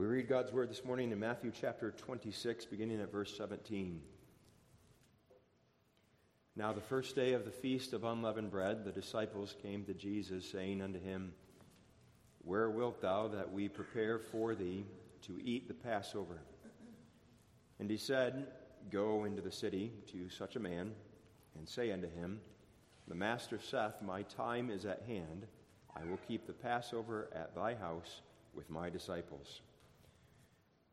We read God's word this morning in Matthew chapter 26, beginning at verse 17. Now, the first day of the feast of unleavened bread, the disciples came to Jesus, saying unto him, Where wilt thou that we prepare for thee to eat the Passover? And he said, Go into the city to such a man, and say unto him, The master saith, My time is at hand. I will keep the Passover at thy house with my disciples.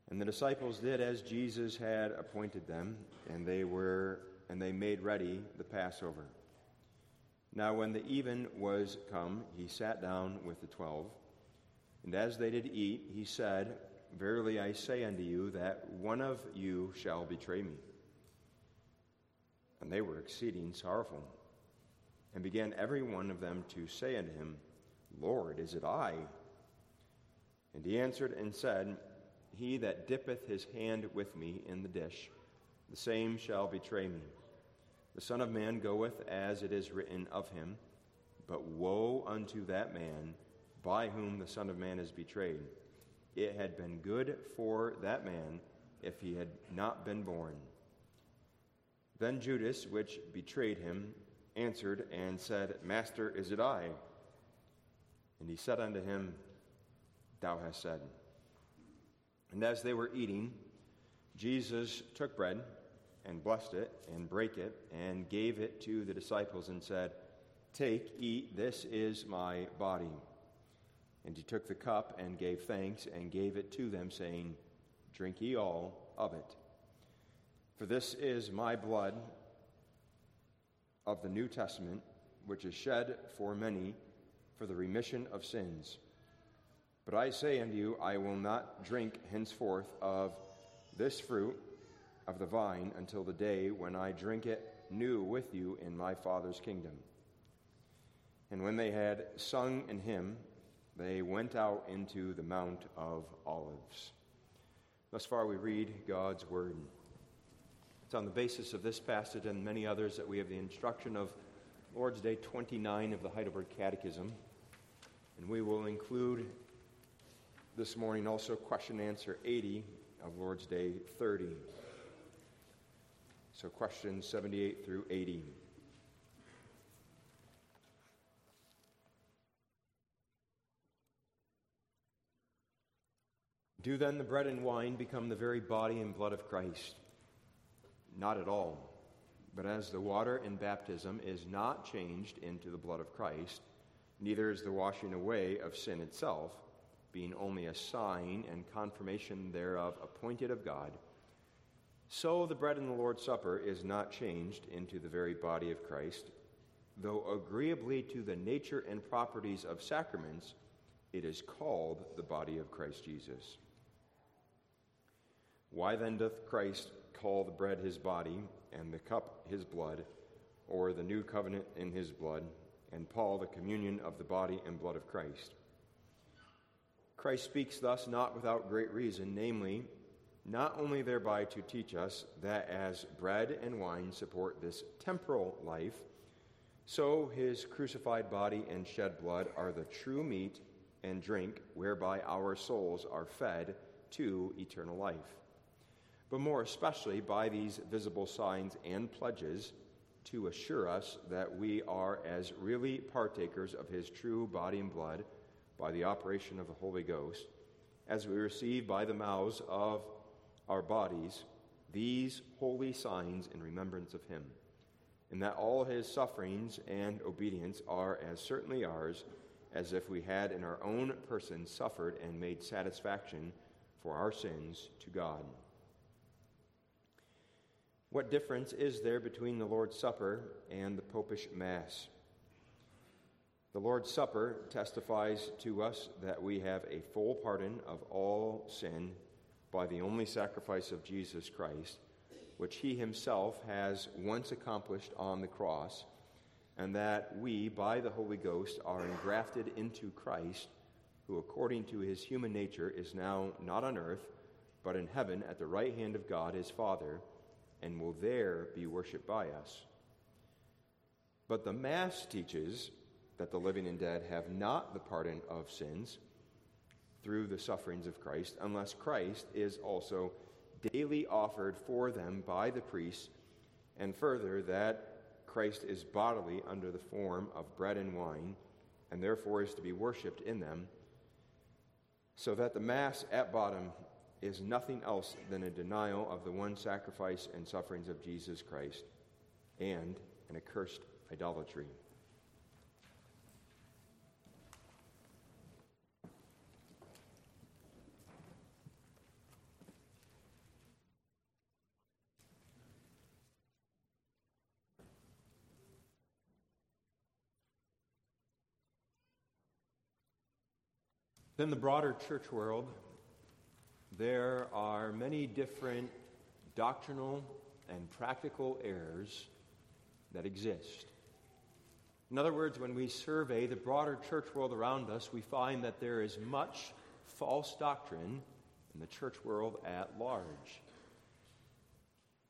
And the disciples did as Jesus had appointed them, and they were and they made ready the Passover. Now when the even was come, he sat down with the twelve. And as they did eat, he said, Verily I say unto you that one of you shall betray me. And they were exceeding sorrowful, and began every one of them to say unto him, Lord, is it I? And he answered and said, he that dippeth his hand with me in the dish, the same shall betray me. The Son of Man goeth as it is written of him, but woe unto that man by whom the Son of Man is betrayed. It had been good for that man if he had not been born. Then Judas, which betrayed him, answered and said, Master, is it I? And he said unto him, Thou hast said. And as they were eating, Jesus took bread and blessed it and brake it and gave it to the disciples and said, Take, eat, this is my body. And he took the cup and gave thanks and gave it to them, saying, Drink ye all of it. For this is my blood of the New Testament, which is shed for many for the remission of sins. But I say unto you, I will not drink henceforth of this fruit of the vine until the day when I drink it new with you in my Father's kingdom. And when they had sung an hymn, they went out into the Mount of Olives. Thus far, we read God's Word. It's on the basis of this passage and many others that we have the instruction of Lord's Day 29 of the Heidelberg Catechism. And we will include this morning also question and answer 80 of Lord's Day 30. So questions 78 through 80. Do then the bread and wine become the very body and blood of Christ? Not at all. But as the water in baptism is not changed into the blood of Christ, neither is the washing away of sin itself being only a sign and confirmation thereof appointed of God, so the bread in the Lord's Supper is not changed into the very body of Christ, though agreeably to the nature and properties of sacraments, it is called the body of Christ Jesus. Why then doth Christ call the bread his body and the cup his blood, or the new covenant in his blood, and Paul the communion of the body and blood of Christ? Christ speaks thus not without great reason, namely, not only thereby to teach us that as bread and wine support this temporal life, so his crucified body and shed blood are the true meat and drink whereby our souls are fed to eternal life. But more especially by these visible signs and pledges to assure us that we are as really partakers of his true body and blood by the operation of the Holy Ghost, as we receive by the mouths of our bodies these holy signs in remembrance of Him, and that all His sufferings and obedience are as certainly ours as if we had in our own person suffered and made satisfaction for our sins to God. What difference is there between the Lord's Supper and the Popish Mass? The Lord's Supper testifies to us that we have a full pardon of all sin by the only sacrifice of Jesus Christ, which he himself has once accomplished on the cross, and that we, by the Holy Ghost, are engrafted into Christ, who, according to his human nature, is now not on earth, but in heaven at the right hand of God his Father, and will there be worshiped by us. But the Mass teaches that the living and dead have not the pardon of sins through the sufferings of Christ, unless Christ is also daily offered for them by the priests, and further, that Christ is bodily under the form of bread and wine, and therefore is to be worshipped in them, so that the Mass at bottom is nothing else than a denial of the one sacrifice and sufferings of Jesus Christ and an accursed idolatry. Then the broader church world there are many different doctrinal and practical errors that exist. In other words, when we survey the broader church world around us, we find that there is much false doctrine in the church world at large.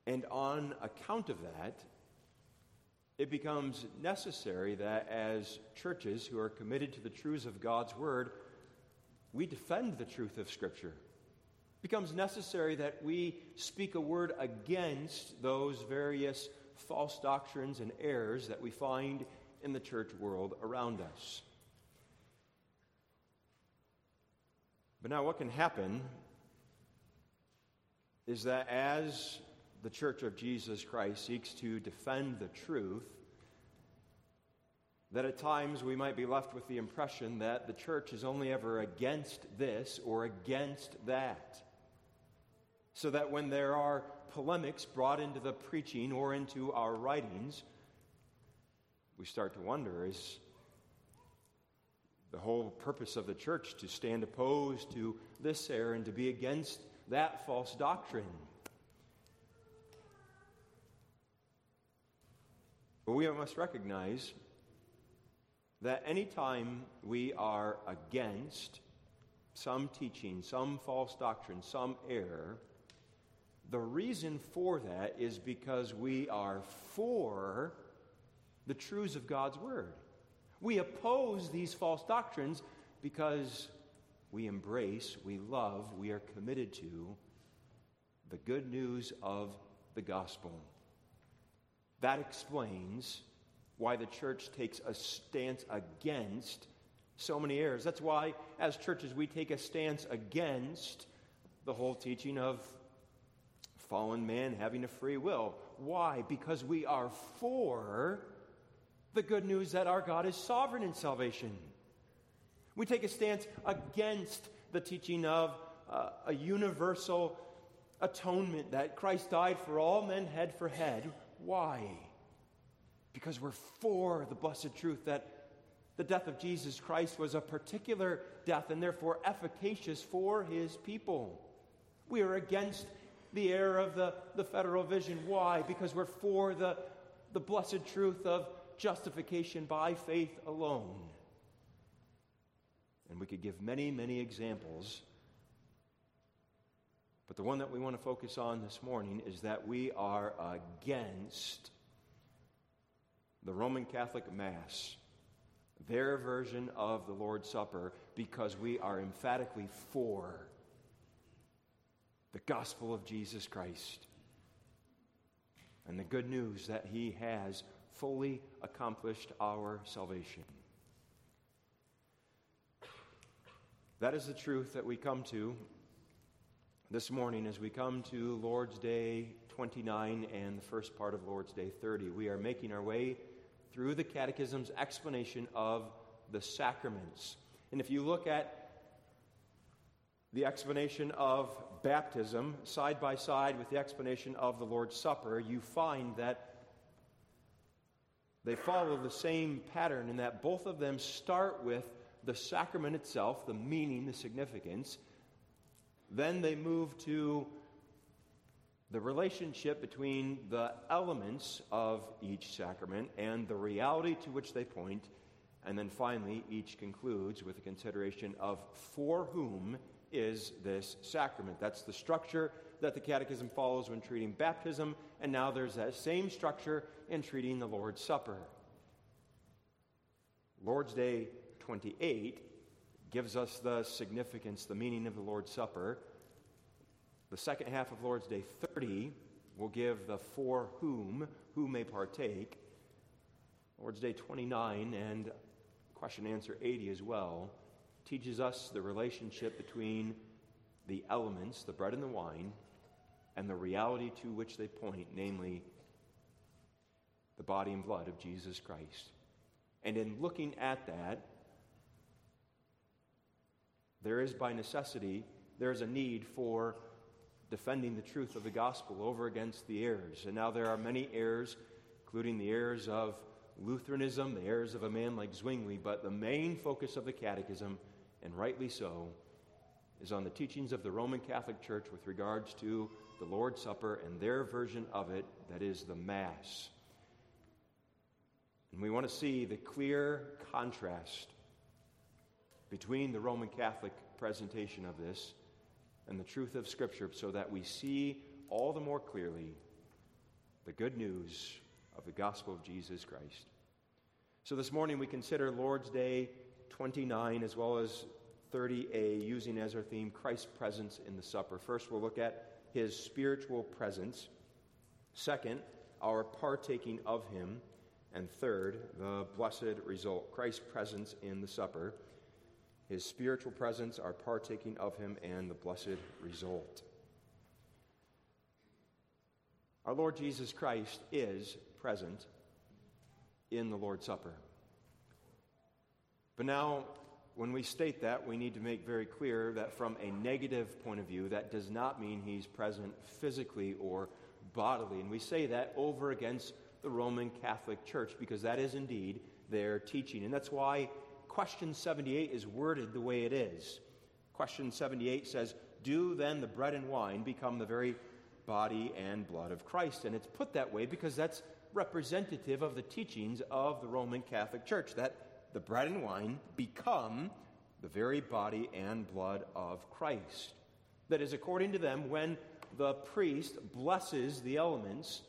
And on account of that, it becomes necessary that as churches who are committed to the truths of God's Word, we defend the truth of Scripture It becomes necessary that we speak a word against those various false doctrines and errors that we find in the church world around us. But now, what can happen is that as the Church of Jesus Christ seeks to defend the truth, that at times we might be left with the impression that the church is only ever against this or against that so that when there are polemics brought into the preaching or into our writings, we start to wonder is the whole purpose of the church to stand opposed to this error and to be against that false doctrine? But we must recognize that anytime we are against some teaching, some false doctrine, some error, the reason for that is because we are for the truths of God's Word. We oppose these false doctrines because we embrace, we love, we are committed to the good news of the gospel. That explains why the church takes a stance against so many errors. That's why, as churches, we take a stance against the whole teaching of fallen man having a free will. Why? Because we are for the good news that our God is sovereign in salvation. We take a stance against the teaching of uh, a universal atonement that Christ died for all men head for head. Why? Because we're for the blessed truth that the death of Jesus Christ was a particular death and therefore efficacious for his people. We are against the error of the, the federal vision. Why? Because we're for the, the blessed truth of justification by faith alone. And we could give many, many examples. But the one that we want to focus on this morning is that we are against the Roman Catholic Mass, their version of the Lord's Supper, because we are emphatically for the gospel of Jesus Christ and the good news that he has fully accomplished our salvation. That is the truth that we come to this morning as we come to Lord's Day 29 and the first part of Lord's Day 30. We are making our way through the Catechism's explanation of the sacraments. And if you look at the explanation of baptism side by side with the explanation of the Lord's Supper, you find that they follow the same pattern in that both of them start with the sacrament itself, the meaning, the significance. Then they move to the relationship between the elements of each sacrament and the reality to which they point. And then finally, each concludes with a consideration of for whom is this sacrament. That's the structure that the Catechism follows when treating baptism, and now there's that same structure in treating the Lord's Supper. Lord's Day 28 gives us the significance, the meaning of the Lord's Supper. The second half of Lord's Day 30 will give the for whom, who may partake. Lord's Day 29 and question answer 80 as well teaches us the relationship between the elements, the bread and the wine, and the reality to which they point, namely the body and blood of Jesus Christ. And in looking at that, there is by necessity, there is a need for defending the truth of the gospel over against the errors. And now there are many errors, including the errors of Lutheranism, the errors of a man like Zwingli, but the main focus of the catechism, and rightly so, is on the teachings of the Roman Catholic Church with regards to the Lord's Supper and their version of it, that is the Mass. And we want to see the clear contrast between the Roman Catholic presentation of this and the truth of Scripture so that we see all the more clearly the good news of the gospel of Jesus Christ. So this morning we consider Lord's Day 29 as well as 30a, using as our theme Christ's presence in the supper. First, we'll look at his spiritual presence. Second, our partaking of him. And third, the blessed result Christ's presence in the supper his spiritual presence, our partaking of him, and the blessed result. Our Lord Jesus Christ is present in the Lord's Supper. But now, when we state that, we need to make very clear that from a negative point of view, that does not mean he's present physically or bodily. And we say that over against the Roman Catholic Church because that is indeed their teaching. And that's why question 78 is worded the way it is. Question 78 says, Do then the bread and wine become the very body and blood of Christ? And it's put that way because that's representative of the teachings of the Roman Catholic Church, that the bread and wine become the very body and blood of Christ. That is, according to them, when the priest blesses the elements,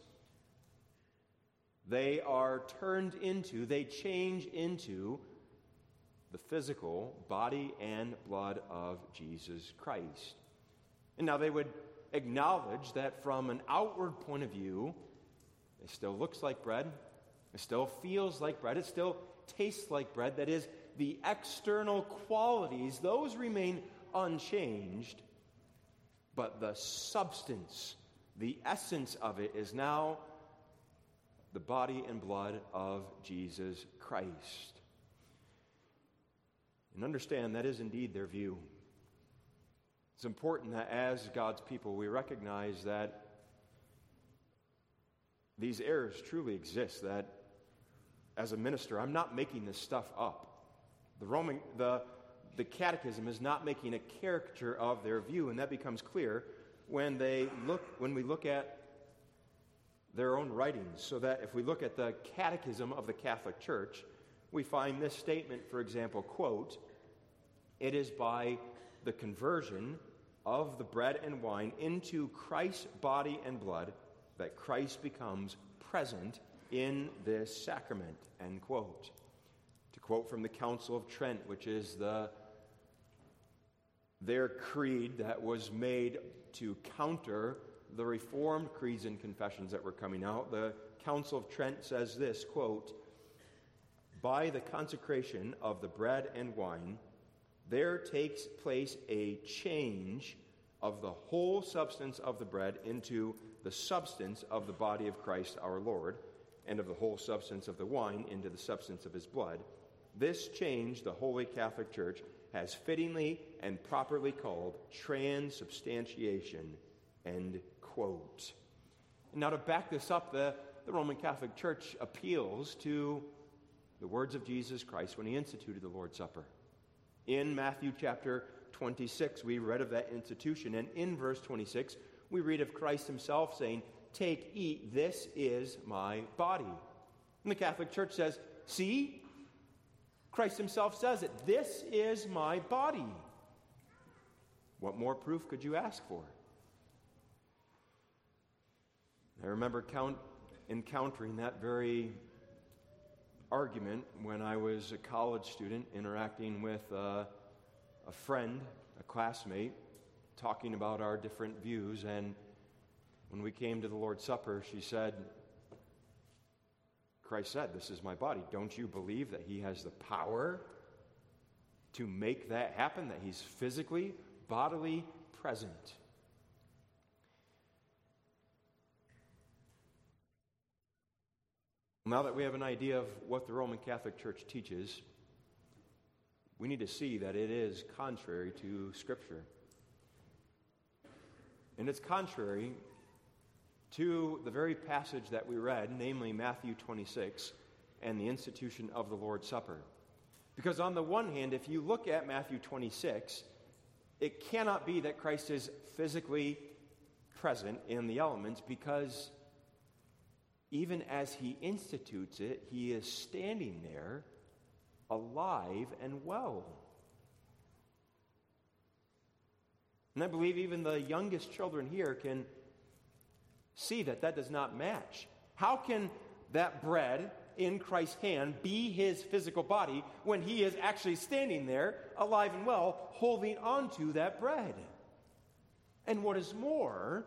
they are turned into, they change into the physical body and blood of Jesus Christ. And now they would acknowledge that from an outward point of view, it still looks like bread, it still feels like bread, it still tastes like bread. That is, the external qualities, those remain unchanged, but the substance, the essence of it is now the body and blood of Jesus Christ. And understand that is indeed their view. It's important that as God's people, we recognize that these errors truly exist, that as a minister, I'm not making this stuff up. The Roman, the, the catechism is not making a caricature of their view, and that becomes clear when they look, when we look at their own writings. So that if we look at the catechism of the Catholic Church, we find this statement, for example, quote, it is by the conversion of the bread and wine into Christ's body and blood that Christ becomes present in this sacrament. End quote. To quote from the Council of Trent, which is the their creed that was made to counter the reformed creeds and confessions that were coming out the council of trent says this quote by the consecration of the bread and wine there takes place a change of the whole substance of the bread into the substance of the body of Christ our Lord, and of the whole substance of the wine into the substance of his blood. This change the Holy Catholic Church has fittingly and properly called transubstantiation. End quote. Now, to back this up, the, the Roman Catholic Church appeals to the words of Jesus Christ when he instituted the Lord's Supper. In Matthew chapter 26, we read of that institution. And in verse 26, we read of Christ himself saying, Take, eat, this is my body. And the Catholic Church says, See, Christ himself says it. This is my body. What more proof could you ask for? I remember count, encountering that very argument when I was a college student interacting with uh, a friend, a classmate, talking about our different views. And when we came to the Lord's Supper, she said, Christ said, This is my body. Don't you believe that He has the power to make that happen, that He's physically, bodily present? Now that we have an idea of what the Roman Catholic Church teaches, we need to see that it is contrary to Scripture. And it's contrary to the very passage that we read, namely Matthew 26 and the institution of the Lord's Supper. Because, on the one hand, if you look at Matthew 26, it cannot be that Christ is physically present in the elements because even as he institutes it, he is standing there alive and well. And I believe even the youngest children here can see that that does not match. How can that bread in Christ's hand be his physical body when he is actually standing there, alive and well, holding onto that bread? And what is more,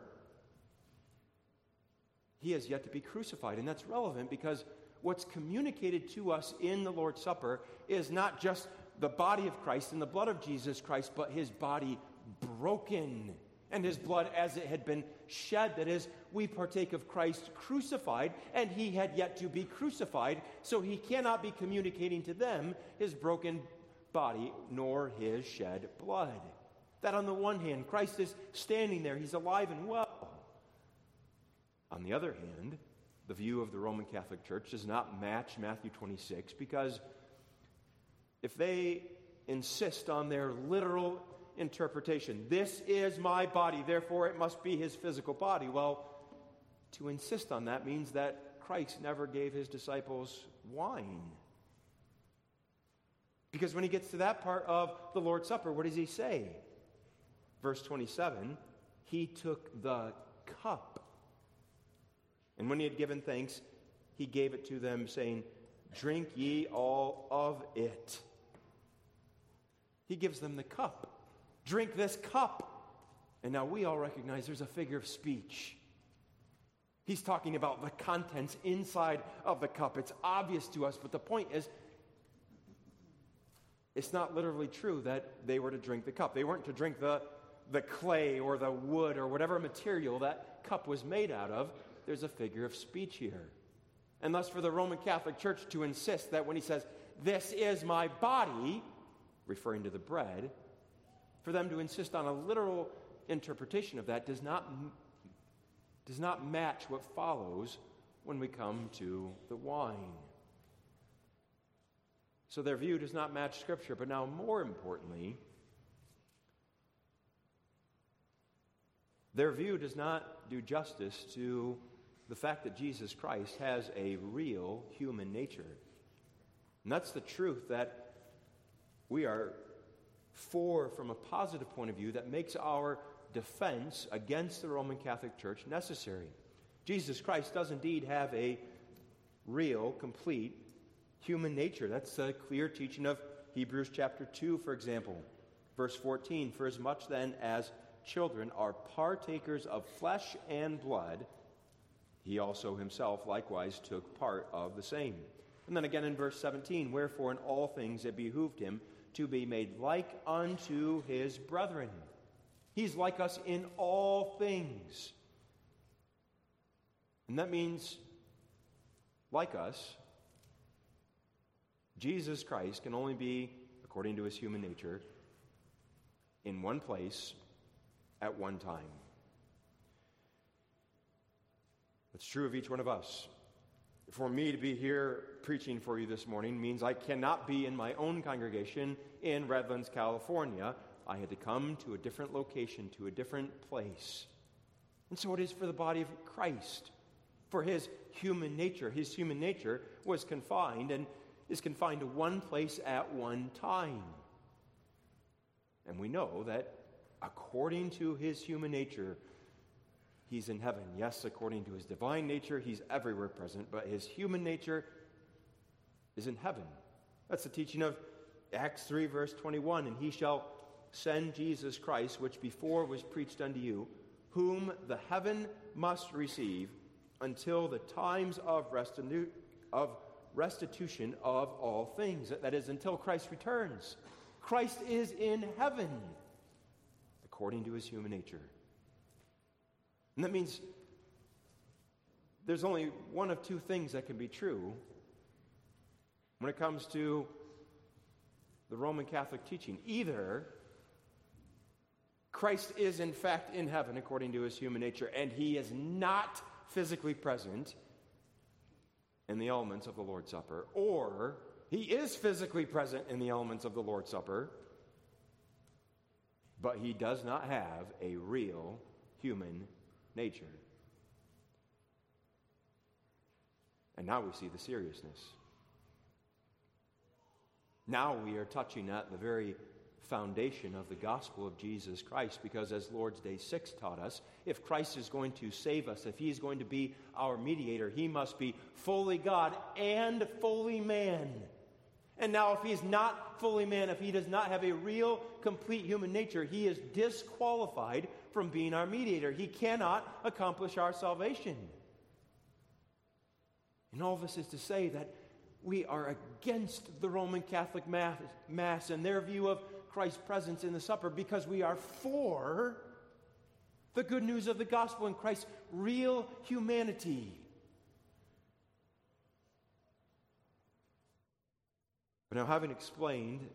he has yet to be crucified. And that's relevant because what's communicated to us in the Lord's Supper is not just the body of Christ and the blood of Jesus Christ, but his body broken and his blood as it had been shed. That is, we partake of Christ crucified, and he had yet to be crucified, so he cannot be communicating to them his broken body nor his shed blood. That on the one hand, Christ is standing there, he's alive and well. On the other hand, the view of the Roman Catholic Church does not match Matthew 26 because if they insist on their literal interpretation, this is my body, therefore it must be his physical body, well, to insist on that means that Christ never gave his disciples wine. Because when he gets to that part of the Lord's Supper, what does he say? Verse 27 He took the cup and when he had given thanks, he gave it to them, saying, Drink ye all of it. He gives them the cup. Drink this cup. And now we all recognize there's a figure of speech. He's talking about the contents inside of the cup. It's obvious to us, but the point is, it's not literally true that they were to drink the cup. They weren't to drink the, the clay or the wood or whatever material that cup was made out of there's a figure of speech here. And thus, for the Roman Catholic Church to insist that when he says, This is my body, referring to the bread, for them to insist on a literal interpretation of that does not, does not match what follows when we come to the wine. So their view does not match Scripture. But now, more importantly, their view does not do justice to the fact that Jesus Christ has a real human nature. And that's the truth that we are for from a positive point of view that makes our defense against the Roman Catholic Church necessary. Jesus Christ does indeed have a real, complete human nature. That's a clear teaching of Hebrews chapter 2, for example. Verse 14 For as much then as children are partakers of flesh and blood, he also himself likewise took part of the same. And then again in verse 17, wherefore in all things it behooved him to be made like unto his brethren. He's like us in all things. And that means, like us, Jesus Christ can only be, according to his human nature, in one place at one time. It's true of each one of us. For me to be here preaching for you this morning means I cannot be in my own congregation in Redlands, California. I had to come to a different location, to a different place. And so it is for the body of Christ. For his human nature, his human nature was confined and is confined to one place at one time. And we know that according to his human nature, he's in heaven. Yes, according to his divine nature, he's everywhere present, but his human nature is in heaven. That's the teaching of Acts 3, verse 21. And he shall send Jesus Christ, which before was preached unto you, whom the heaven must receive until the times of, restinu- of restitution of all things. That is, until Christ returns. Christ is in heaven according to his human nature. And that means there's only one of two things that can be true when it comes to the Roman Catholic teaching. Either Christ is in fact in heaven according to his human nature, and he is not physically present in the elements of the Lord's Supper, or he is physically present in the elements of the Lord's Supper, but he does not have a real human nature. And now we see the seriousness. Now we are touching at the very foundation of the gospel of Jesus Christ because, as Lord's Day 6 taught us, if Christ is going to save us, if he is going to be our mediator, he must be fully God and fully man. And now, if he's not fully man, if he does not have a real, complete human nature, he is disqualified from being our mediator. He cannot accomplish our salvation. And all this is to say that we are against the Roman Catholic Mass and their view of Christ's presence in the supper because we are for the good news of the gospel and Christ's real humanity. But now, having explained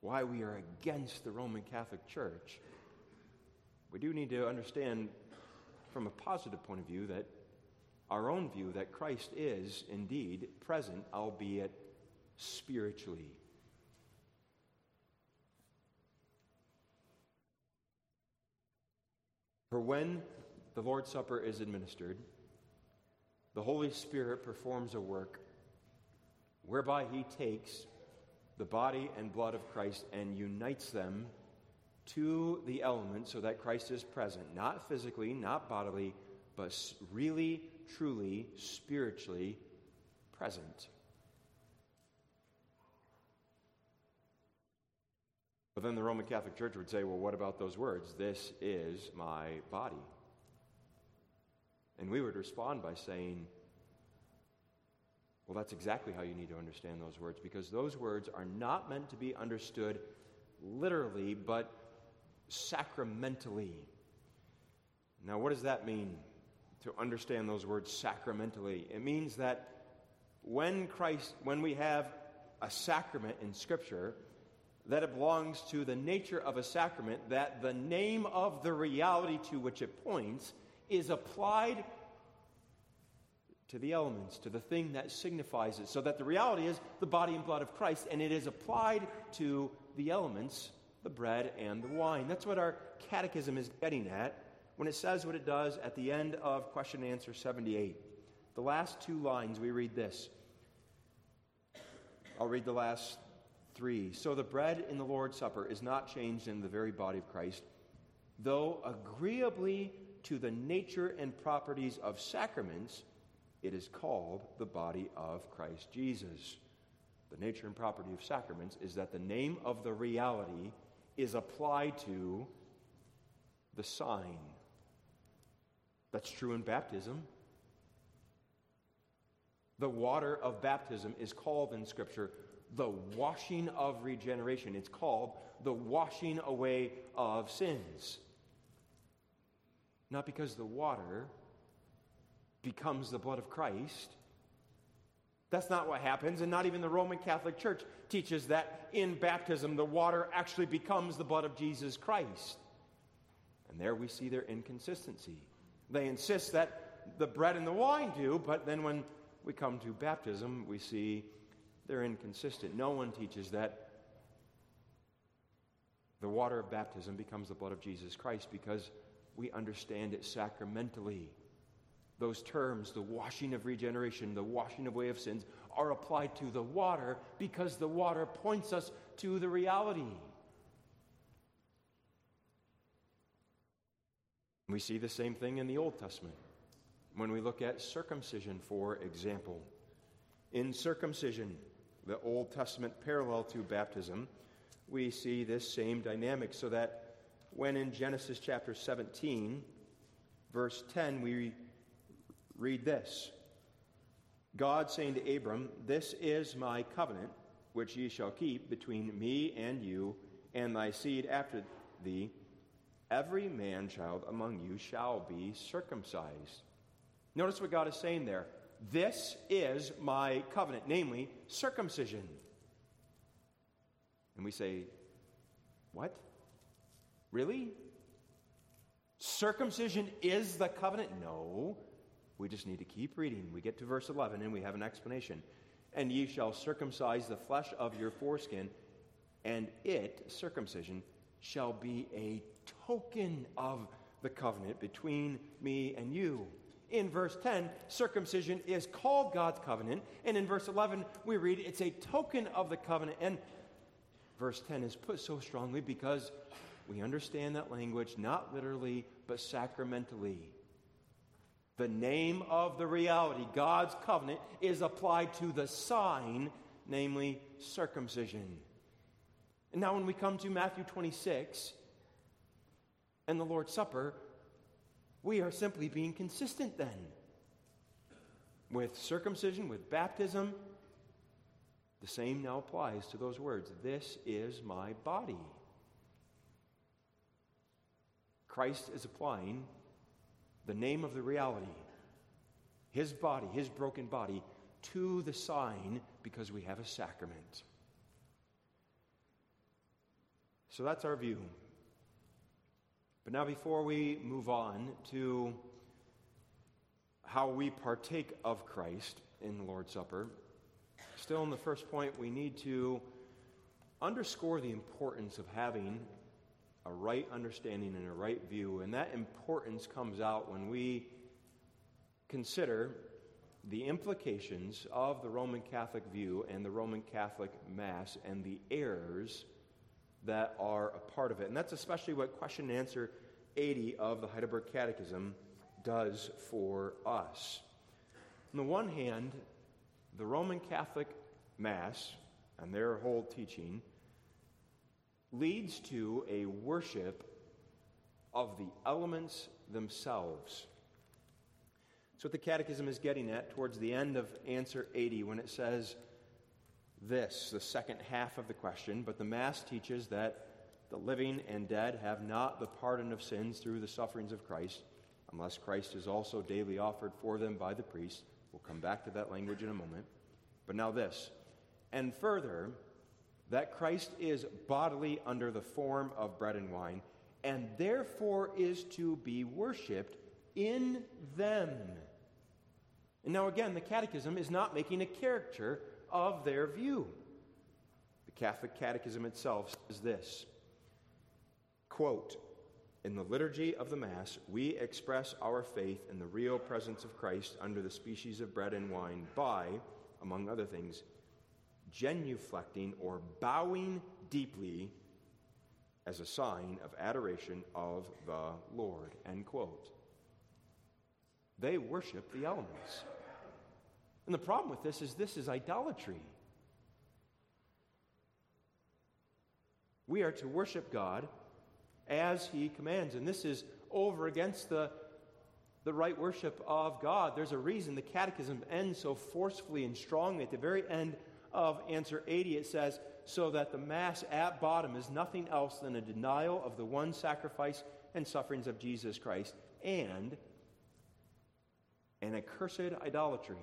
why we are against the Roman Catholic Church, we do need to understand from a positive point of view that our own view that Christ is indeed present, albeit spiritually. For when the Lord's Supper is administered, the Holy Spirit performs a work whereby he takes the body and blood of Christ and unites them to the elements so that Christ is present, not physically, not bodily, but really, truly, spiritually present. But then the Roman Catholic Church would say, well, what about those words? This is my body. And we would respond by saying, well, that's exactly how you need to understand those words because those words are not meant to be understood literally, but sacramentally. Now, what does that mean to understand those words sacramentally? It means that when Christ, when we have a sacrament in Scripture, that it belongs to the nature of a sacrament, that the name of the reality to which it points is applied to the elements, to the thing that signifies it, so that the reality is the body and blood of Christ, and it is applied to the elements, the bread and the wine. That's what our catechism is getting at when it says what it does at the end of question and answer 78. The last two lines, we read this. I'll read the last three. So the bread in the Lord's Supper is not changed in the very body of Christ, though agreeably to the nature and properties of sacraments it is called the body of Christ Jesus. The nature and property of sacraments is that the name of the reality is applied to the sign. That's true in baptism. The water of baptism is called in Scripture the washing of regeneration. It's called the washing away of sins. Not because the water becomes the blood of Christ. That's not what happens, and not even the Roman Catholic Church teaches that in baptism the water actually becomes the blood of Jesus Christ. And there we see their inconsistency. They insist that the bread and the wine do, but then when we come to baptism, we see they're inconsistent. No one teaches that the water of baptism becomes the blood of Jesus Christ because we understand it sacramentally those terms, the washing of regeneration, the washing away of sins, are applied to the water because the water points us to the reality. We see the same thing in the Old Testament when we look at circumcision, for example. In circumcision, the Old Testament parallel to baptism, we see this same dynamic. So that when in Genesis chapter 17, verse 10, we read this God saying to Abram, This is my covenant, which ye shall keep between me and you and thy seed after thee. Every man child among you shall be circumcised. Notice what God is saying there. This is my covenant, namely circumcision. And we say, What? Really? Circumcision is the covenant? No. We just need to keep reading. We get to verse 11 and we have an explanation. And ye shall circumcise the flesh of your foreskin, and it, circumcision, shall be a token of the covenant between me and you. In verse 10, circumcision is called God's covenant. And in verse 11, we read it's a token of the covenant. And verse 10 is put so strongly because we understand that language not literally, but sacramentally. The name of the reality, God's covenant, is applied to the sign, namely circumcision. And now, when we come to Matthew 26 and the Lord's Supper, we are simply being consistent then with circumcision, with baptism. The same now applies to those words. This is my body. Christ is applying the name of the reality, his body, his broken body, to the sign because we have a sacrament. So that's our view. But now, before we move on to how we partake of Christ in the Lord's Supper, still in the first point, we need to underscore the importance of having a right understanding and a right view. And that importance comes out when we consider the implications of the Roman Catholic view and the Roman Catholic Mass and the errors that are a part of it. And that's especially what question and answer 80 of the Heidelberg Catechism does for us. On the one hand, the Roman Catholic Mass and their whole teaching leads to a worship of the elements themselves. That's what the Catechism is getting at towards the end of answer 80 when it says this, the second half of the question. But the Mass teaches that the living and dead have not the pardon of sins through the sufferings of Christ, unless Christ is also daily offered for them by the priest. We'll come back to that language in a moment. But now, this. And further, that Christ is bodily under the form of bread and wine, and therefore is to be worshiped in them. And now, again, the Catechism is not making a caricature of their view. The Catholic Catechism itself says this quote, in the liturgy of the Mass, we express our faith in the real presence of Christ under the species of bread and wine by, among other things, genuflecting or bowing deeply as a sign of adoration of the Lord. End quote. They worship the elements. And the problem with this is this is idolatry. We are to worship God as He commands. And this is over against the, the right worship of God. There's a reason the Catechism ends so forcefully and strongly at the very end of answer 80, it says, So that the Mass at bottom is nothing else than a denial of the one sacrifice and sufferings of Jesus Christ and an accursed idolatry.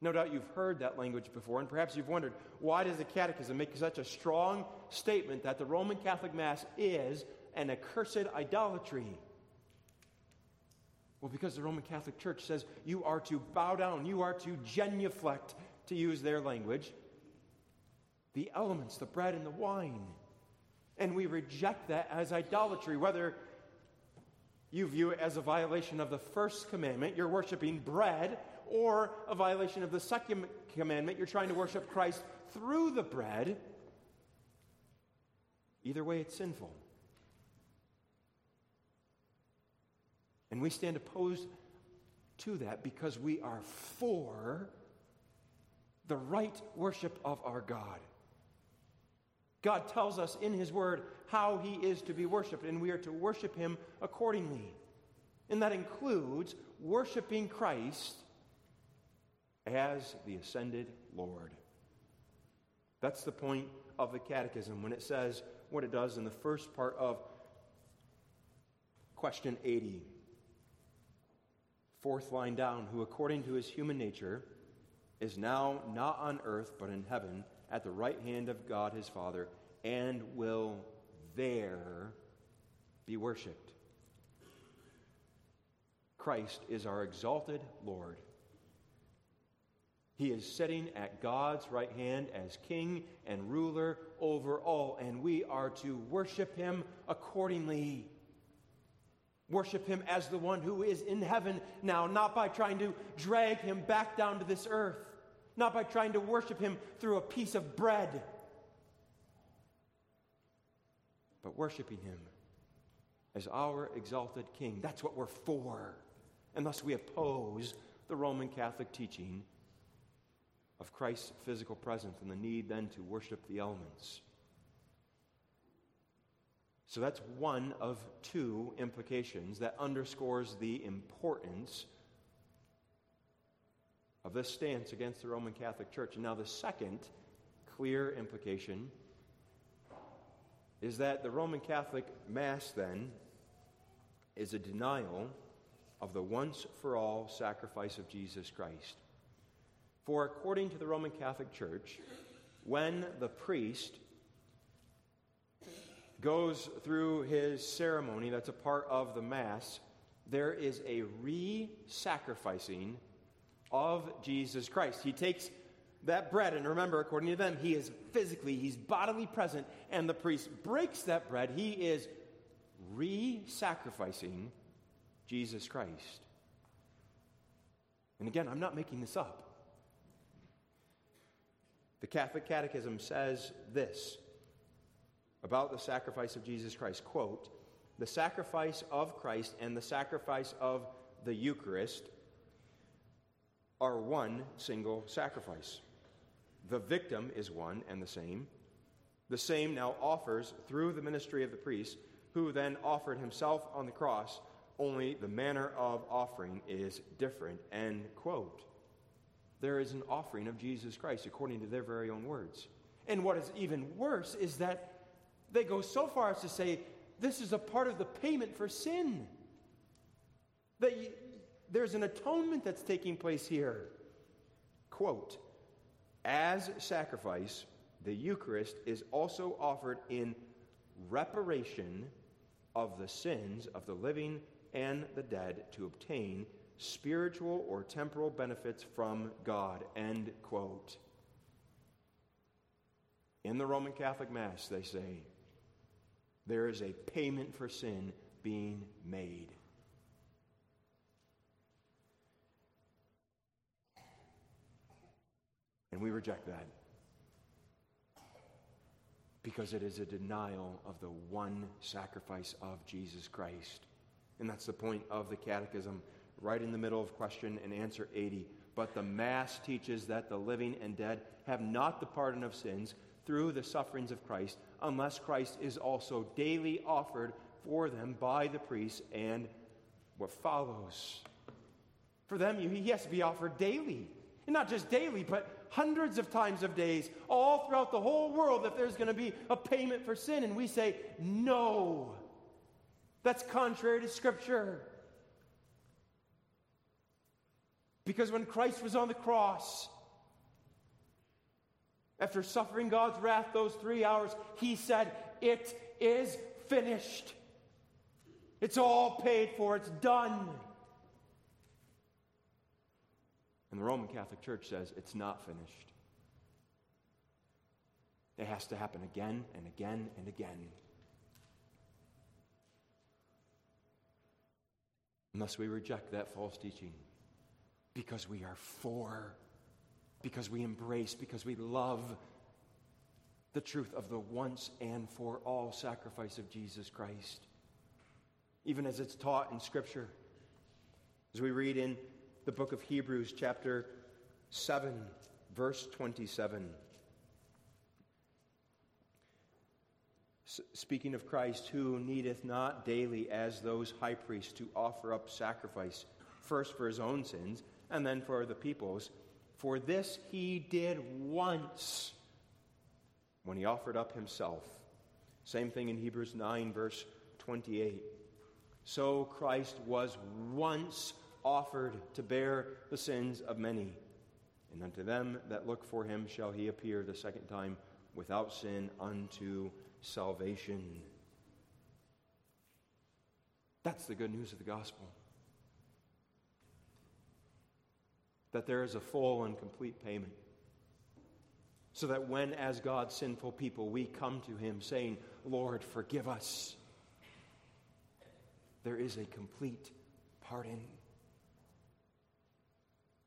No doubt you've heard that language before, and perhaps you've wondered why does the Catechism make such a strong statement that the Roman Catholic Mass is an accursed idolatry? Well, because the Roman Catholic Church says you are to bow down, you are to genuflect, to use their language, the elements, the bread and the wine. And we reject that as idolatry, whether you view it as a violation of the first commandment, you're worshiping bread, or a violation of the second commandment, you're trying to worship Christ through the bread. Either way, it's sinful. And we stand opposed to that because we are for the right worship of our God. God tells us in His Word how He is to be worshiped, and we are to worship Him accordingly. And that includes worshiping Christ as the ascended Lord. That's the point of the Catechism when it says what it does in the first part of question 80. Fourth line down, who according to his human nature is now not on earth but in heaven at the right hand of God his Father and will there be worshiped. Christ is our exalted Lord. He is sitting at God's right hand as king and ruler over all, and we are to worship him accordingly. Worship him as the one who is in heaven now, not by trying to drag him back down to this earth, not by trying to worship him through a piece of bread, but worshiping him as our exalted king. That's what we're for. And thus we oppose the Roman Catholic teaching of Christ's physical presence and the need then to worship the elements. So that's one of two implications that underscores the importance of this stance against the Roman Catholic Church. And now, the second clear implication is that the Roman Catholic Mass then is a denial of the once for all sacrifice of Jesus Christ. For according to the Roman Catholic Church, when the priest goes through his ceremony, that's a part of the Mass, there is a re sacrificing of Jesus Christ. He takes that bread, and remember, according to them, he is physically, he's bodily present, and the priest breaks that bread. He is re sacrificing Jesus Christ. And again, I'm not making this up. The Catholic Catechism says this about the sacrifice of Jesus Christ quote, the sacrifice of Christ and the sacrifice of the Eucharist are one single sacrifice. The victim is one and the same. The same now offers through the ministry of the priest, who then offered himself on the cross, only the manner of offering is different. End quote there is an offering of Jesus Christ according to their very own words. And what is even worse is that they go so far as to say this is a part of the payment for sin. That there's an atonement that's taking place here. Quote, as sacrifice, the Eucharist is also offered in reparation of the sins of the living and the dead to obtain spiritual or temporal benefits from God. End quote. In the Roman Catholic Mass, they say, there is a payment for sin being made. And we reject that because it is a denial of the one sacrifice of Jesus Christ. And that's the point of the Catechism right in the middle of question and answer 80. But the Mass teaches that the living and dead have not the pardon of sins through the sufferings of Christ, unless Christ is also daily offered for them by the priest and what follows. For them, he has to be offered daily. And not just daily, but hundreds of times of days, all throughout the whole world, if there's going to be a payment for sin. And we say, no. That's contrary to Scripture. Because when Christ was on the cross, after suffering God's wrath those three hours, he said, It is finished. It's all paid for, it's done. And the Roman Catholic Church says it's not finished. It has to happen again and again and again. Unless we reject that false teaching because we are for, because we embrace, because we love the truth of the once and for all sacrifice of Jesus Christ, even as it's taught in Scripture. As we read in the book of Hebrews, chapter 7, verse 27. S- speaking of Christ, who needeth not daily as those high priests to offer up sacrifice, first for his own sins, and then for the people's. For this he did once when he offered up himself. Same thing in Hebrews 9, verse 28. So Christ was once offered to bear the sins of many. And unto them that look for him shall he appear the second time without sin unto salvation. That's the good news of the gospel. That there is a full and complete payment. So that when, as God's sinful people, we come to Him saying, Lord, forgive us, there is a complete pardon.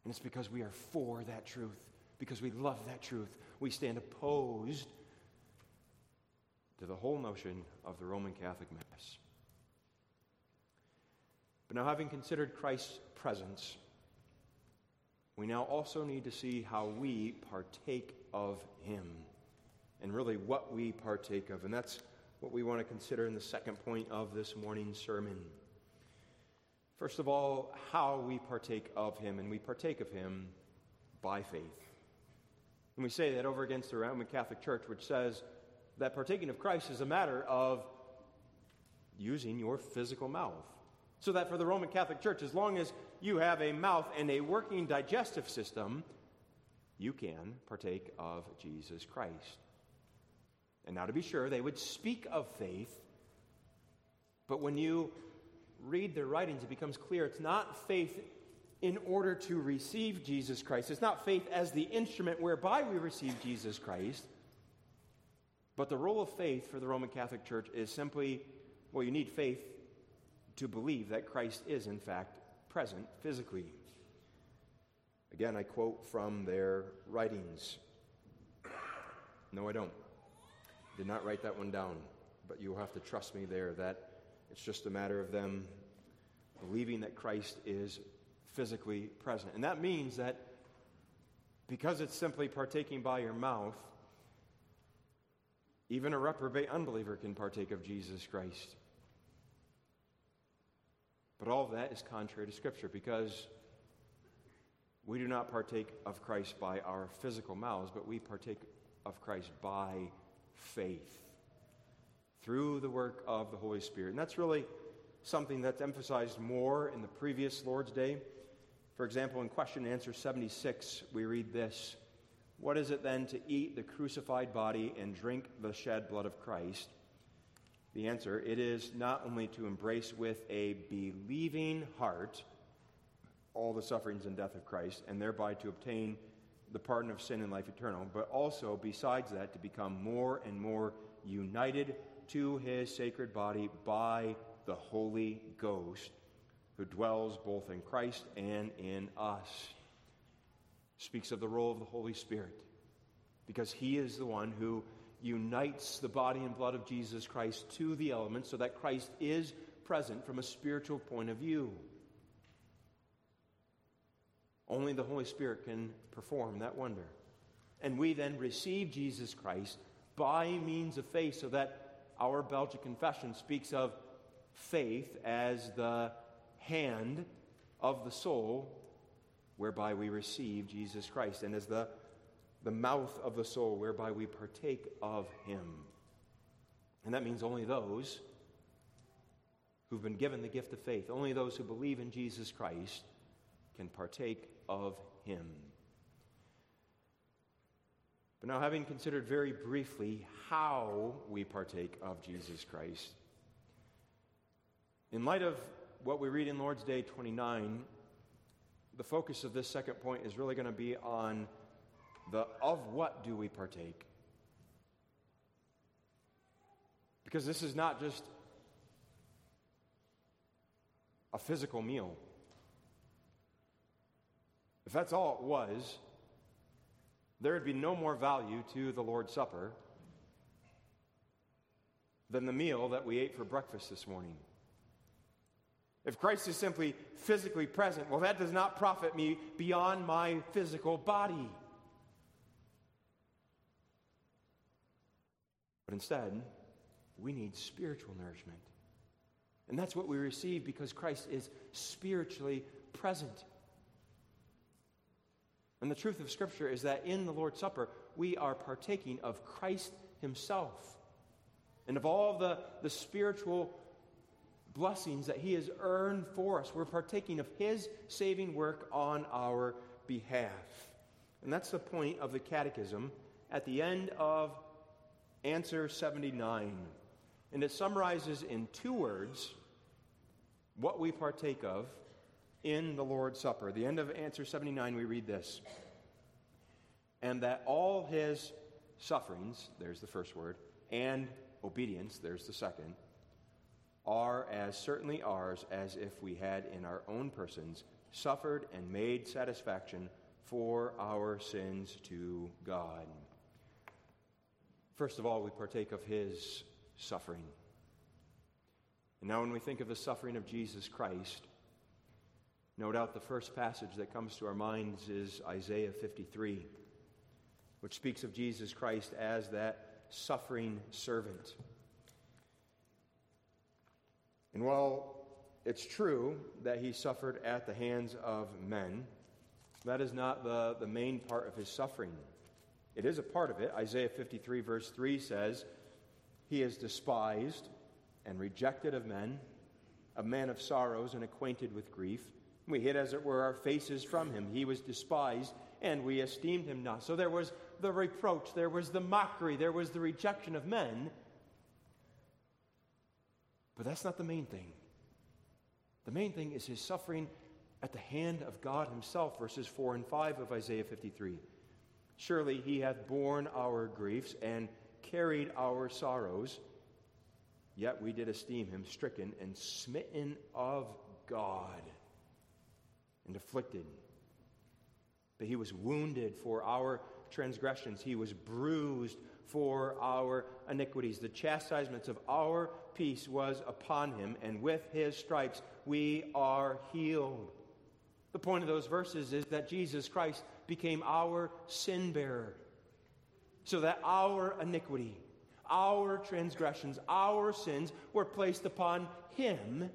And it's because we are for that truth, because we love that truth. We stand opposed to the whole notion of the Roman Catholic Mass. But now, having considered Christ's presence, we now also need to see how we partake of Him and really what we partake of. And that's what we want to consider in the second point of this morning's sermon. First of all, how we partake of Him, and we partake of Him by faith. And we say that over against the Roman Catholic Church, which says that partaking of Christ is a matter of using your physical mouth. So that for the Roman Catholic Church, as long as you have a mouth and a working digestive system, you can partake of Jesus Christ. And now, to be sure, they would speak of faith, but when you read their writings, it becomes clear it's not faith in order to receive Jesus Christ. It's not faith as the instrument whereby we receive Jesus Christ. But the role of faith for the Roman Catholic Church is simply well, you need faith to believe that Christ is, in fact, present physically. Again, I quote from their writings. No, I don't. Did not write that one down, but you'll have to trust me there that it's just a matter of them believing that Christ is physically present. And that means that because it's simply partaking by your mouth, even a reprobate unbeliever can partake of Jesus Christ. But all of that is contrary to Scripture because we do not partake of Christ by our physical mouths, but we partake of Christ by faith through the work of the Holy Spirit. And that's really something that's emphasized more in the previous Lord's Day. For example, in question and answer 76, we read this what is it then to eat the crucified body and drink the shed blood of Christ? The answer it is not only to embrace with a believing heart all the sufferings and death of Christ, and thereby to obtain the pardon of sin and life eternal, but also, besides that, to become more and more united to his sacred body by the Holy Ghost, who dwells both in Christ and in us. Speaks of the role of the Holy Spirit because he is the one who unites the body and blood of Jesus Christ to the elements so that Christ is present from a spiritual point of view. Only the Holy Spirit can perform that wonder. And we then receive Jesus Christ by means of faith, so that our Belgic confession speaks of faith as the hand of the soul whereby we receive Jesus Christ, and as the, the mouth of the soul whereby we partake of him. And that means only those who've been given the gift of faith, only those who believe in Jesus Christ can partake of him. But now, having considered very briefly how we partake of Jesus Christ, in light of what we read in Lord's Day 29, the focus of this second point is really going to be on the of what do we partake? Because this is not just a physical meal. If that's all it was, there would be no more value to the Lord's Supper than the meal that we ate for breakfast this morning. If Christ is simply physically present, well, that does not profit me beyond my physical body. But instead, we need spiritual nourishment. And that's what we receive because Christ is spiritually present. And the truth of Scripture is that in the Lord's Supper, we are partaking of Christ Himself and of all the, the spiritual blessings that He has earned for us. We're partaking of His saving work on our behalf. And that's the point of the Catechism at the end of answer 79. And it summarizes in two words what we partake of in the Lord's Supper. the end of answer 79, we read this And that all his sufferings, there's the first word, and obedience, there's the second, are as certainly ours as if we had in our own persons suffered and made satisfaction for our sins to God. First of all, we partake of his suffering. And now, when we think of the suffering of Jesus Christ, no doubt the first passage that comes to our minds is Isaiah 53, which speaks of Jesus Christ as that suffering servant. And while it's true that he suffered at the hands of men, that is not the, the main part of his suffering. It is a part of it. Isaiah 53, verse 3 says, He is despised and rejected of men, a man of sorrows and acquainted with grief. We hid, as it were, our faces from him. He was despised, and we esteemed him not. So there was the reproach, there was the mockery, there was the rejection of men. But that's not the main thing. The main thing is his suffering at the hand of God himself, verses 4 and 5 of Isaiah 53. Surely he hath borne our griefs and carried our sorrows, yet we did esteem him stricken and smitten of God and afflicted. But he was wounded for our transgressions, he was bruised for our iniquities. The chastisements of our peace was upon him, and with his stripes we are healed. The point of those verses is that Jesus Christ became our sin bearer so that our iniquity, our transgressions, our sins were placed upon him.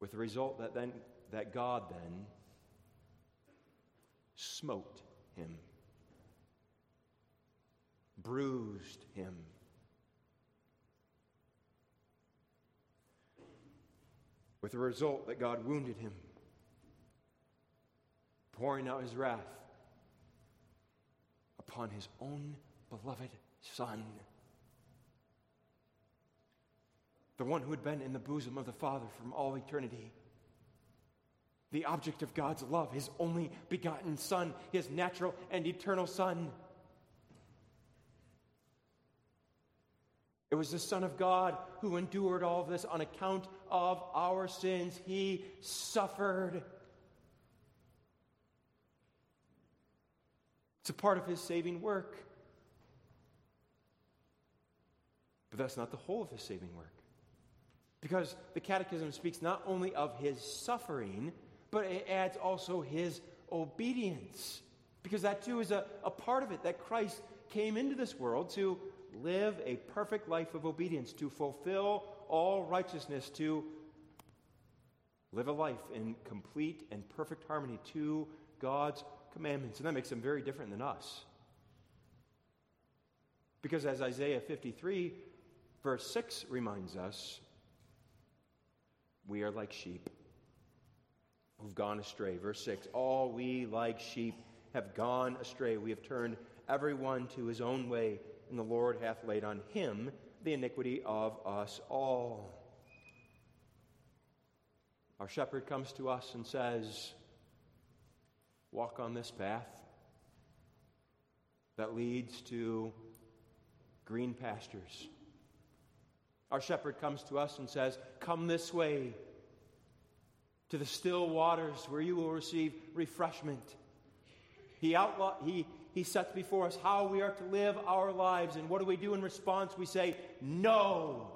With the result that then that God then smote him, bruised him. With the result that God wounded him, pouring out his wrath upon his own beloved Son. The one who had been in the bosom of the Father from all eternity. The object of God's love, his only begotten Son, his natural and eternal Son. It was the Son of God who endured all this on account of our sins. He suffered. It's a part of his saving work. But that's not the whole of his saving work. Because the Catechism speaks not only of his suffering, but it adds also his obedience. Because that too is a, a part of it, that Christ came into this world to live a perfect life of obedience, to fulfill all righteousness, to live a life in complete and perfect harmony to God's commandments. And that makes them very different than us. Because as Isaiah 53, verse 6 reminds us, we are like sheep who've gone astray. Verse 6 All we like sheep have gone astray. We have turned everyone to his own way and the Lord hath laid on him the iniquity of us all. Our shepherd comes to us and says, Walk on this path that leads to green pastures. Our shepherd comes to us and says, Come this way to the still waters where you will receive refreshment. He, outlaw, he, he sets before us how we are to live our lives. And what do we do in response? We say, No.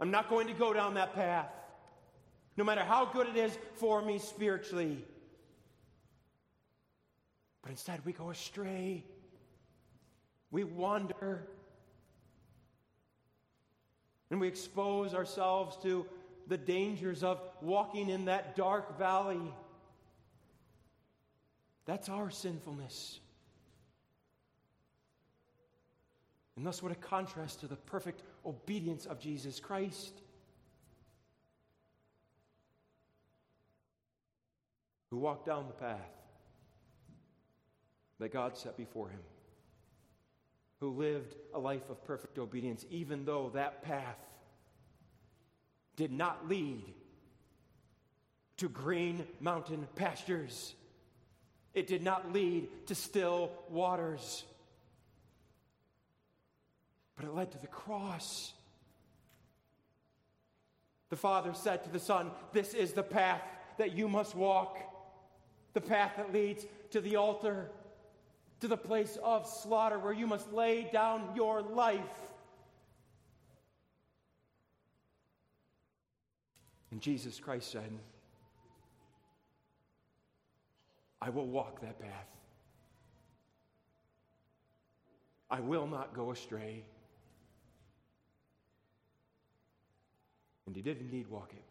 I'm not going to go down that path, no matter how good it is for me spiritually. But instead, we go astray We wander. And we expose ourselves to the dangers of walking in that dark valley. That's our sinfulness. And thus, what a contrast to the perfect obedience of Jesus Christ. Who walked down the path that God set before him, who lived a life of perfect obedience, even though that path did not lead to green mountain pastures. It did not lead to still waters, but it led to the cross. The Father said to the Son, This is the path that you must walk, the path that leads to the altar, to the place of slaughter where you must lay down your life. And Jesus Christ said, I will walk that path. I will not go astray. And he did indeed walk it.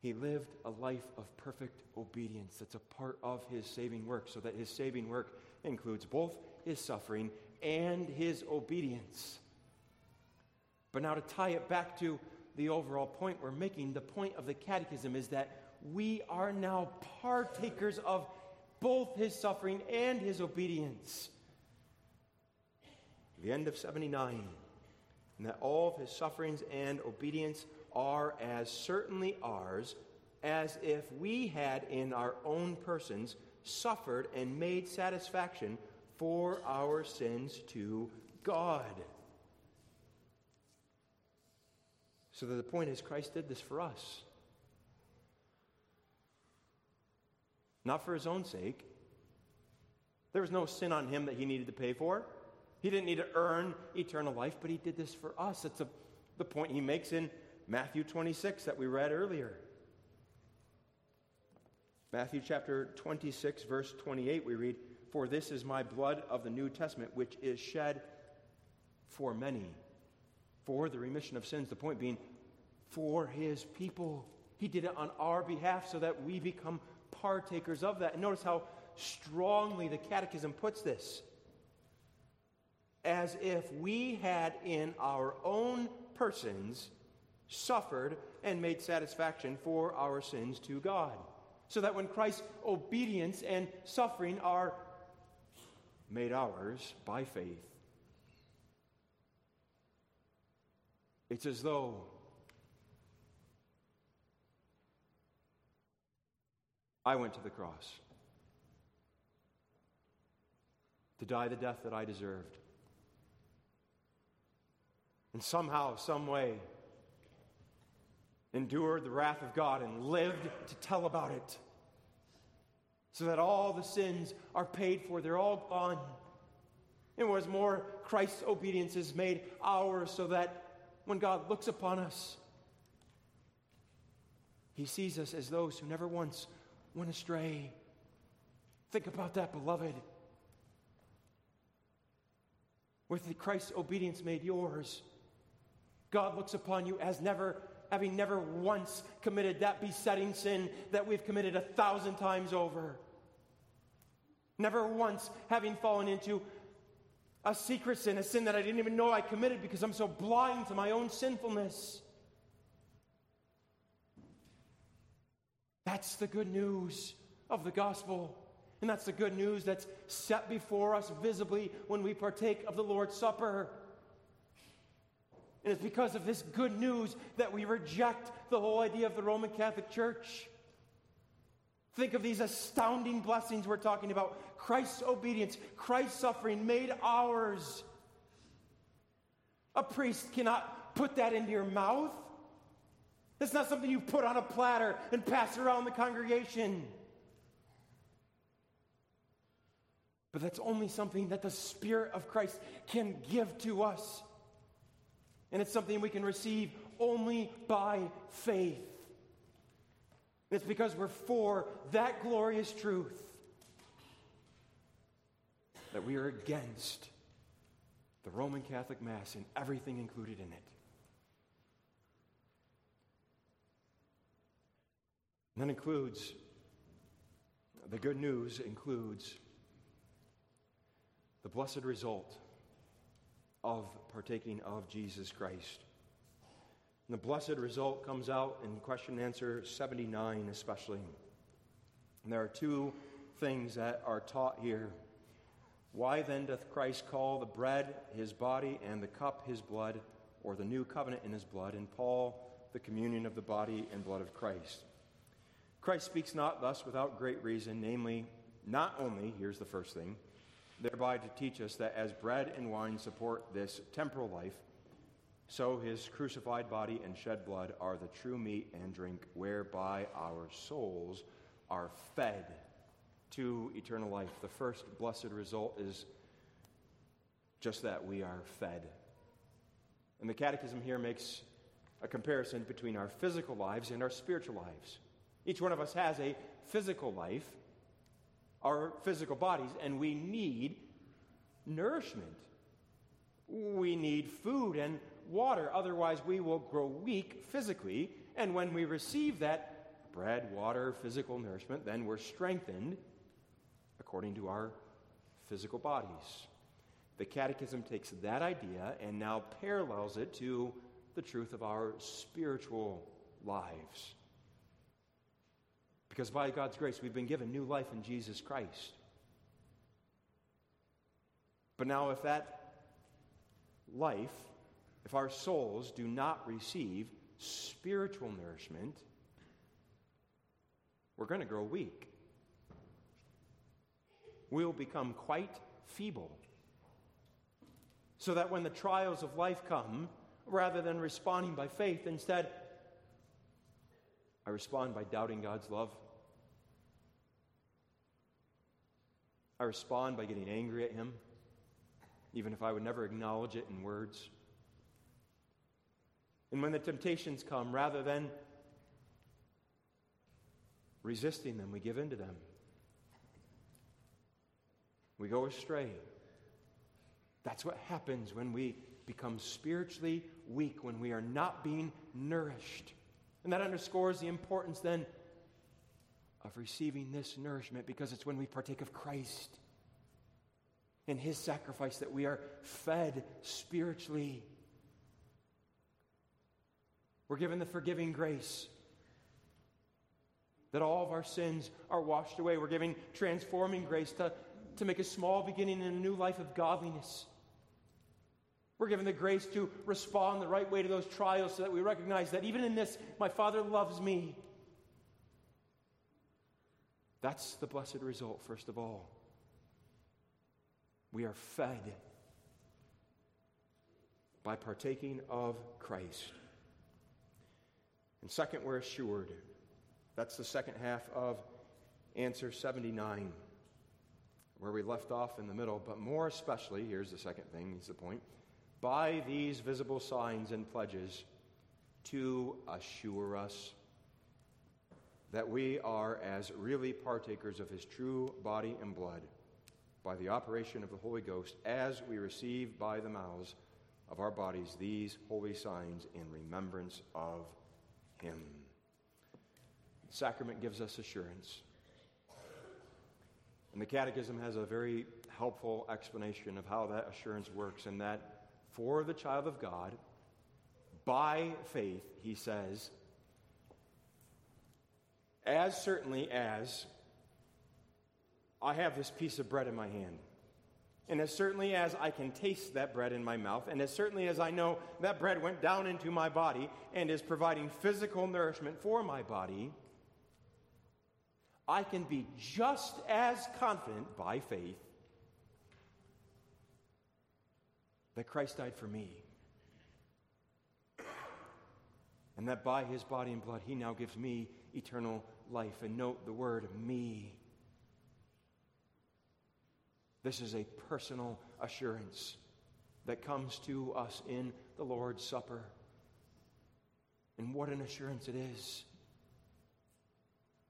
He lived a life of perfect obedience that's a part of his saving work, so that his saving work includes both his suffering and his obedience. But now, to tie it back to the overall point we're making, the point of the catechism is that we are now partakers of both his suffering and his obedience. The end of 79, and that all of his sufferings and obedience are as certainly ours as if we had in our own persons suffered and made satisfaction for our sins to God. So that the point is, Christ did this for us. Not for his own sake. There was no sin on him that he needed to pay for. He didn't need to earn eternal life, but he did this for us. It's a, the point he makes in Matthew 26 that we read earlier. Matthew chapter 26, verse 28, we read, For this is my blood of the New Testament, which is shed for many for the remission of sins. The point being, for his people. He did it on our behalf so that we become partakers of that. And notice how strongly the Catechism puts this as if we had in our own persons suffered and made satisfaction for our sins to God. So that when Christ's obedience and suffering are made ours by faith, It's as though I went to the cross to die the death that I deserved. And somehow, some way, endured the wrath of God and lived to tell about it. So that all the sins are paid for, they're all gone. And what is more, Christ's obedience is made ours so that when God looks upon us, He sees us as those who never once went astray. Think about that, beloved. With Christ's obedience made yours, God looks upon you as never having never once committed that besetting sin that we've committed a thousand times over. Never once having fallen into a secret sin, a sin that I didn't even know I committed because I'm so blind to my own sinfulness. That's the good news of the gospel. And that's the good news that's set before us visibly when we partake of the Lord's Supper. And it's because of this good news that we reject the whole idea of the Roman Catholic Church. Think of these astounding blessings we're talking about Christ's obedience, Christ's suffering made ours. A priest cannot put that into your mouth. It's not something you put on a platter and pass around the congregation. But that's only something that the Spirit of Christ can give to us. And it's something we can receive only by faith. It's because we're for that glorious truth. that we are against the Roman Catholic Mass and everything included in it. And that includes, the good news includes the blessed result of partaking of Jesus Christ. And the blessed result comes out in question and answer 79, especially. And there are two things that are taught here. Why then doth Christ call the bread his body and the cup his blood, or the new covenant in his blood, and Paul the communion of the body and blood of Christ? Christ speaks not thus without great reason, namely, not only, here's the first thing, thereby to teach us that as bread and wine support this temporal life, so his crucified body and shed blood are the true meat and drink whereby our souls are fed to eternal life. The first blessed result is just that we are fed. And the Catechism here makes a comparison between our physical lives and our spiritual lives. Each one of us has a physical life, our physical bodies, and we need nourishment. We need food and water, otherwise, we will grow weak physically. And when we receive that bread, water, physical nourishment, then we're strengthened according to our physical bodies. The Catechism takes that idea and now parallels it to the truth of our spiritual lives. Because by God's grace, we've been given new life in Jesus Christ. But now, if that life, if our souls do not receive spiritual nourishment, we're going to grow weak We will become quite feeble. So that when the trials of life come, rather than responding by faith, instead, I respond by doubting God's love. I respond by getting angry at Him, even if I would never acknowledge it in words. And when the temptations come, rather than resisting them, we give in to them. We go astray. That's what happens when we become spiritually weak, when we are not being nourished. And that underscores the importance then of receiving this nourishment because it's when we partake of Christ and his sacrifice that we are fed spiritually. We're given the forgiving grace that all of our sins are washed away. We're giving transforming grace to to make a small beginning in a new life of godliness. We're given the grace to respond the right way to those trials so that we recognize that even in this, my Father loves me. That's the blessed result, first of all. We are fed by partaking of Christ. And second, we're assured. That's the second half of answer 79 where we left off in the middle, but more especially, here's the second thing, he's the point, by these visible signs and pledges to assure us that we are as really partakers of his true body and blood by the operation of the Holy Ghost as we receive by the mouths of our bodies these holy signs in remembrance of him. The sacrament gives us assurance and the Catechism has a very helpful explanation of how that assurance works, and that for the child of God, by faith, he says, as certainly as I have this piece of bread in my hand, and as certainly as I can taste that bread in my mouth, and as certainly as I know that bread went down into my body and is providing physical nourishment for my body, I can be just as confident by faith that Christ died for me. And that by his body and blood, he now gives me eternal life. And note the word me. This is a personal assurance that comes to us in the Lord's Supper. And what an assurance it is.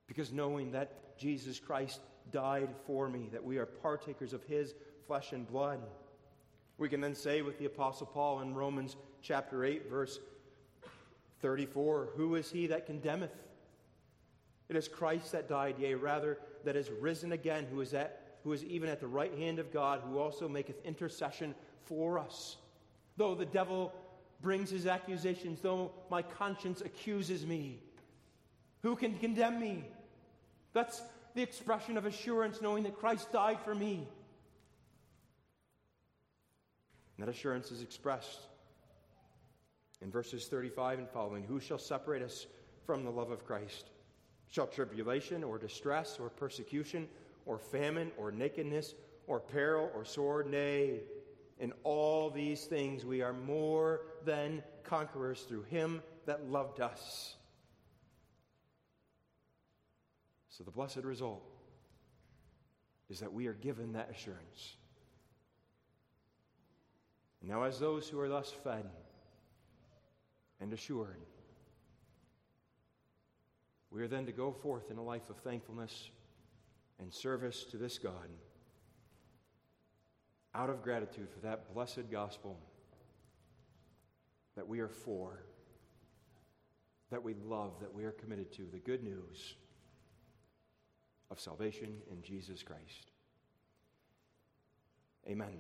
Because knowing that Jesus Christ died for me, that we are partakers of his flesh and blood. We can then say with the Apostle Paul in Romans chapter 8, verse 34 Who is he that condemneth? It is Christ that died, yea, rather, that is risen again, who is, at, who is even at the right hand of God, who also maketh intercession for us. Though the devil brings his accusations, though my conscience accuses me, who can condemn me? That's the expression of assurance, knowing that Christ died for me. And that assurance is expressed in verses 35 and following Who shall separate us from the love of Christ? Shall tribulation or distress or persecution or famine or nakedness or peril or sword? Nay, in all these things we are more than conquerors through him that loved us. So the blessed result is that we are given that assurance. Now, as those who are thus fed and assured, we are then to go forth in a life of thankfulness and service to this God out of gratitude for that blessed gospel that we are for, that we love, that we are committed to, the good news of salvation in Jesus Christ. Amen.